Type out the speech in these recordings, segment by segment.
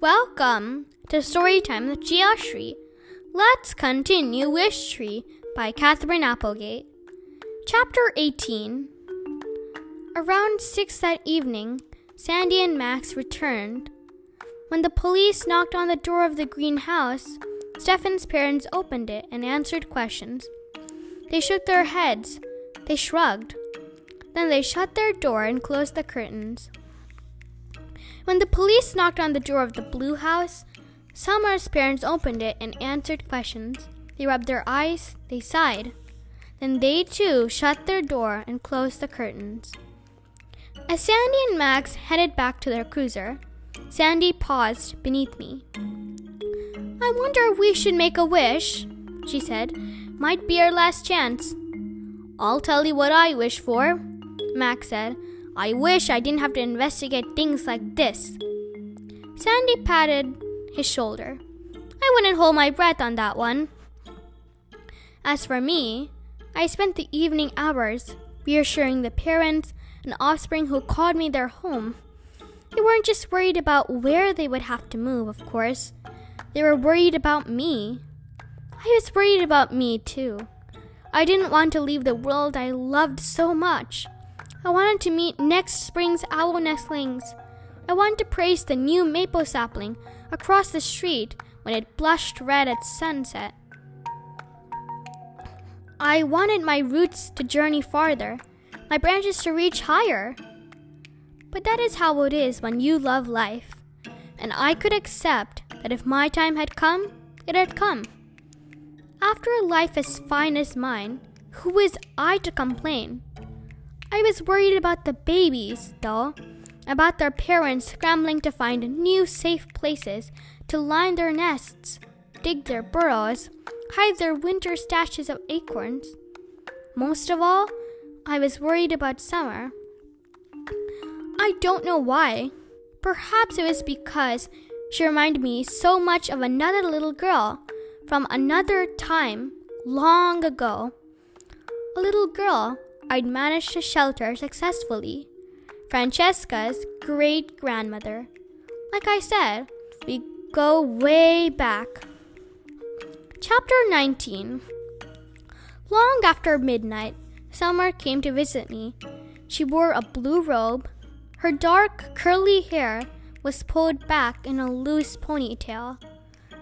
Welcome to Storytime with Geoshri. Let's continue Wishtree by Katherine Applegate. Chapter 18 Around 6 that evening, Sandy and Max returned. When the police knocked on the door of the greenhouse, Stefan's parents opened it and answered questions. They shook their heads. They shrugged. Then they shut their door and closed the curtains. When the police knocked on the door of the blue house, Samar's parents opened it and answered questions. They rubbed their eyes, they sighed. Then they too shut their door and closed the curtains. As Sandy and Max headed back to their cruiser, Sandy paused beneath me. I wonder if we should make a wish, she said. Might be our last chance. I'll tell you what I wish for, Max said. I wish I didn't have to investigate things like this. Sandy patted his shoulder. I wouldn't hold my breath on that one. As for me, I spent the evening hours reassuring the parents and offspring who called me their home. They weren't just worried about where they would have to move, of course. They were worried about me. I was worried about me, too. I didn't want to leave the world I loved so much. I wanted to meet next spring's owl nestlings. I wanted to praise the new maple sapling across the street when it blushed red at sunset. I wanted my roots to journey farther, my branches to reach higher. But that is how it is when you love life, and I could accept that if my time had come, it had come. After a life as fine as mine, who is I to complain? I was worried about the babies, though, about their parents scrambling to find new safe places to line their nests, dig their burrows, hide their winter stashes of acorns. Most of all, I was worried about Samar. I don't know why. Perhaps it was because she reminded me so much of another little girl from another time long ago. A little girl I'd managed to shelter successfully. Francesca's great grandmother. Like I said, we go way back. Chapter 19 Long after midnight, Samar came to visit me. She wore a blue robe. Her dark, curly hair was pulled back in a loose ponytail.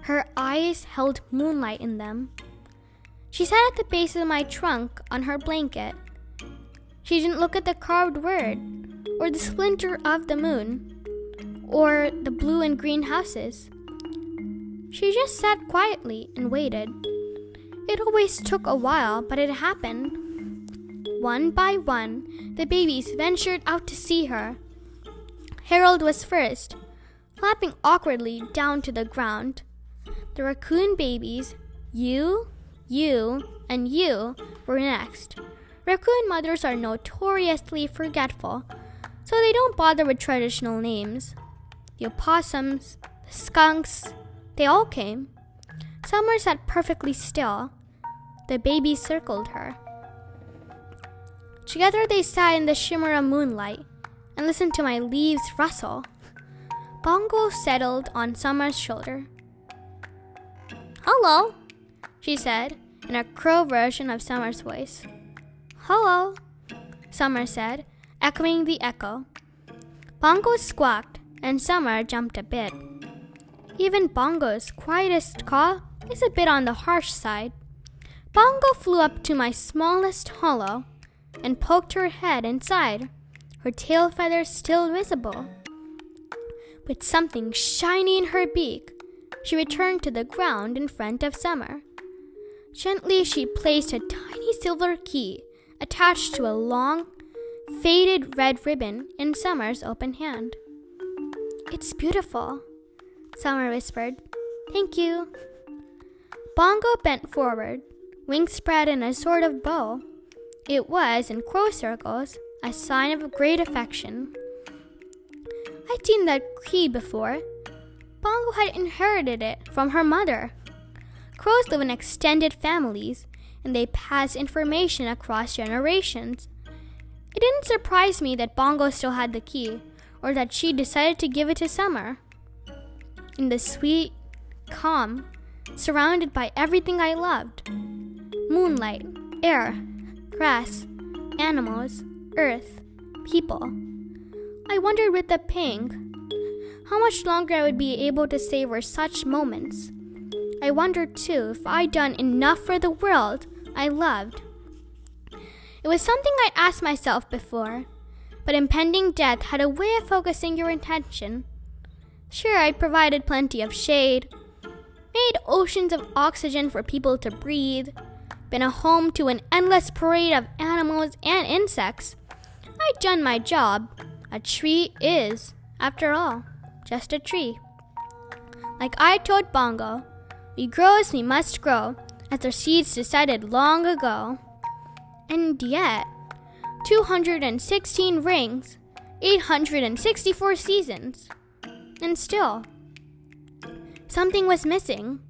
Her eyes held moonlight in them. She sat at the base of my trunk on her blanket. She didn't look at the carved word, or the splinter of the moon, or the blue and green houses. She just sat quietly and waited. It always took a while, but it happened. One by one, the babies ventured out to see her. Harold was first, flapping awkwardly down to the ground. The raccoon babies, you, you, and you, were next. Raccoon mothers are notoriously forgetful, so they don't bother with traditional names. The opossums, the skunks, they all came. Samar sat perfectly still. The baby circled her. Together they sat in the shimmer of moonlight and listened to my leaves rustle. Bongo settled on Samar's shoulder. Hello, she said in a crow version of Samar's voice. Hello, Samar said, echoing the echo. Bongo squawked, and Samar jumped a bit. Even Bongo's quietest caw is a bit on the harsh side. Bongo flew up to my smallest hollow and poked her head inside, her tail feathers still visible. With something shiny in her beak, she returned to the ground in front of Samar. Gently, she placed a tiny silver key attached to a long, faded red ribbon in Samar's open hand. It's beautiful, Summer whispered. Thank you. Bongo bent forward, wings spread in a sort of bow. It was, in crow circles, a sign of great affection. I'd seen that key before. Bongo had inherited it from her mother. Crows live in extended families, and they pass information across generations. It didn't surprise me that Bongo still had the key, or that she decided to give it to Samar. in the sweet calm, surrounded by everything I loved moonlight, air, grass, animals, earth, people. I wondered with a pang how much longer I would be able to savor such moments. I wondered too if I'd done enough for the world I loved. It was something I'd asked myself before, but impending death had a way of focusing your attention. Sure, I provided plenty of shade, made oceans of oxygen for people to breathe, been a home to an endless parade of animals and insects. I'd done my job. A tree is, after all, just a tree. Like I told Bongo, we grow as we must grow, as our seeds decided long ago. And yet, 216 rings, 864 seasons. And still, something was missing.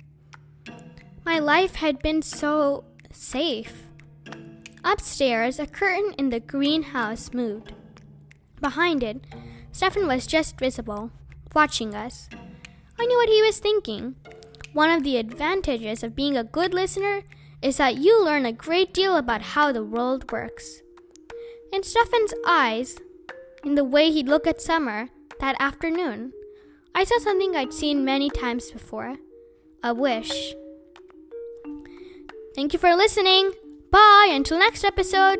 My life had been so safe. Upstairs, a curtain in the greenhouse moved. Behind it, Stefan was just visible, watching us. I knew what he was thinking. One of the advantages of being a good listener is that you learn a great deal about how the world works. In Stefan's eyes, in the way he'd look at Samar that afternoon, I saw something I'd seen many times before a wish. Thank you for listening. Bye until next episode.